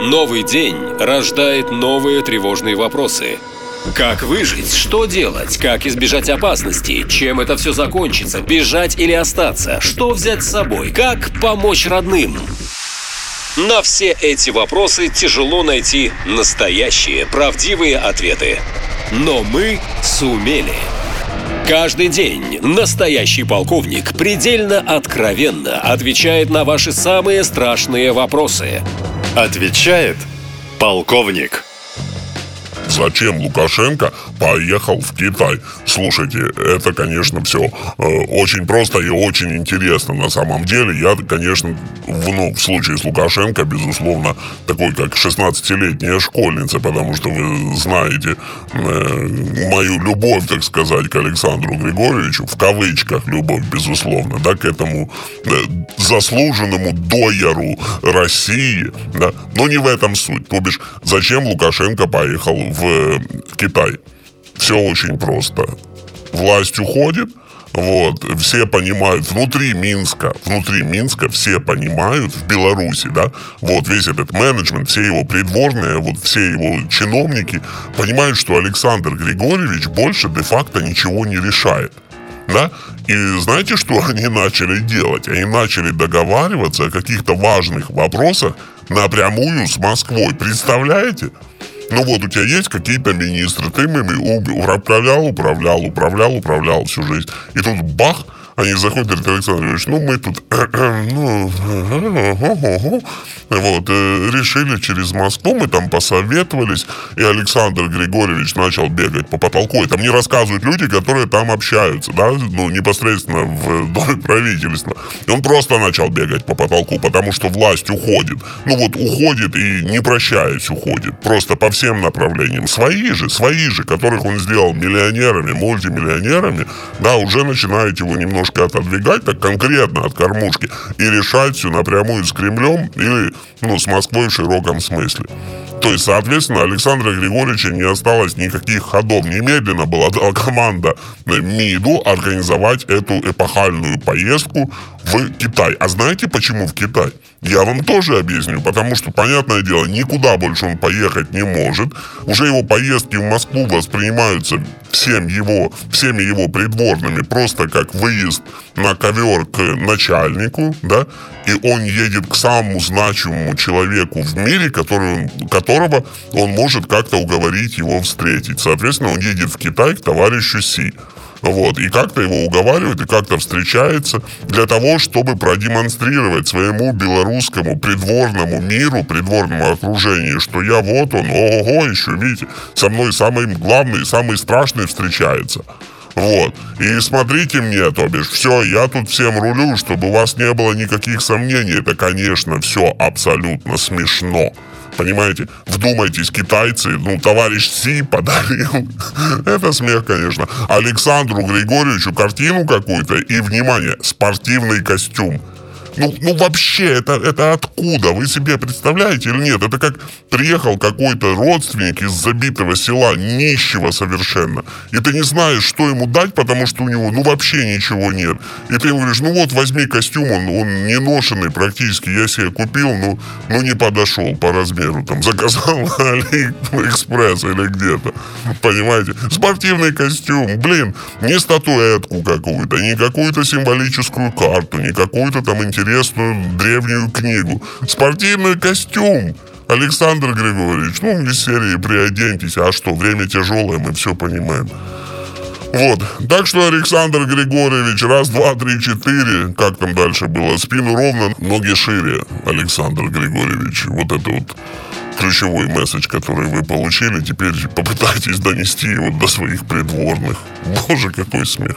Новый день рождает новые тревожные вопросы. Как выжить? Что делать? Как избежать опасности? Чем это все закончится? Бежать или остаться? Что взять с собой? Как помочь родным? На все эти вопросы тяжело найти настоящие, правдивые ответы. Но мы сумели. Каждый день настоящий полковник предельно откровенно отвечает на ваши самые страшные вопросы. Отвечает полковник. Зачем Лукашенко поехал в Китай? Слушайте, это, конечно, все э, очень просто и очень интересно на самом деле. Я, конечно, в, ну, в случае с Лукашенко, безусловно, такой, как 16-летняя школьница, потому что вы знаете э, мою любовь, так сказать, к Александру Григорьевичу, в кавычках любовь, безусловно, да, к этому э, заслуженному дояру России, да, но не в этом суть. То бишь, зачем Лукашенко поехал в в Китай. Все очень просто. Власть уходит, вот, все понимают, внутри Минска, внутри Минска все понимают, в Беларуси, да, вот весь этот менеджмент, все его придворные, вот все его чиновники понимают, что Александр Григорьевич больше де-факто ничего не решает. Да? И знаете, что они начали делать? Они начали договариваться о каких-то важных вопросах напрямую с Москвой. Представляете? Ну вот у тебя есть какие-то министры, ты ими управлял, управлял, управлял, управлял всю жизнь. И тут бах, они заходят, говорят, Александр Ильич, ну мы тут ну, вот, э, решили через Москву, мы там посоветовались, и Александр Григорьевич начал бегать по потолку. Это мне рассказывают люди, которые там общаются, да, ну, непосредственно в доме правительства. И он просто начал бегать по потолку, потому что власть уходит. Ну вот уходит и не прощаясь уходит. Просто по всем направлениям. Свои же, свои же, которых он сделал миллионерами, мультимиллионерами, да, уже начинают его немножко немножко отодвигать, так конкретно от кормушки, и решать все напрямую с Кремлем или, ну, с Москвой в широком смысле. То есть, соответственно, Александра Григорьевича не осталось никаких ходов. Немедленно была дала команда МИДу организовать эту эпохальную поездку в Китай. А знаете, почему в Китай? Я вам тоже объясню. Потому что, понятное дело, никуда больше он поехать не может. Уже его поездки в Москву воспринимаются всем его, всеми его придворными просто как выезд на ковер к начальнику, да, и он едет к самому значимому человеку в мире, который, которого он может как-то уговорить его встретить. Соответственно, он едет в Китай к товарищу Си. Вот, и как-то его уговаривает, и как-то встречается для того, чтобы продемонстрировать своему белорусскому придворному миру, придворному окружению, что я вот он, ого, еще, видите, со мной самый главный, самый страшный встречается. Вот. И смотрите мне, то бишь, все, я тут всем рулю, чтобы у вас не было никаких сомнений. Это, конечно, все абсолютно смешно. Понимаете? Вдумайтесь, китайцы, ну, товарищ Си подарил. Это смех, конечно. Александру Григорьевичу картину какую-то и, внимание, спортивный костюм. Ну, ну вообще, это, это откуда? Вы себе представляете или нет? Это как приехал какой-то родственник из забитого села, нищего совершенно, и ты не знаешь, что ему дать, потому что у него, ну, вообще ничего нет. И ты ему говоришь, ну вот, возьми костюм, он, он не ношенный практически, я себе купил, ну, ну не подошел по размеру, там, заказал на Алиэкспресс или где-то, понимаете? Спортивный костюм, блин, не статуэтку какую-то, не какую-то символическую карту, не какую-то там интересную интересную древнюю книгу. Спортивный костюм. Александр Григорьевич, ну, из серии «Приоденьтесь», а что, время тяжелое, мы все понимаем. Вот. Так что, Александр Григорьевич, раз, два, три, четыре, как там дальше было, спину ровно, ноги шире, Александр Григорьевич. Вот это вот ключевой месседж, который вы получили, теперь попытайтесь донести его до своих придворных. Боже, какой смех.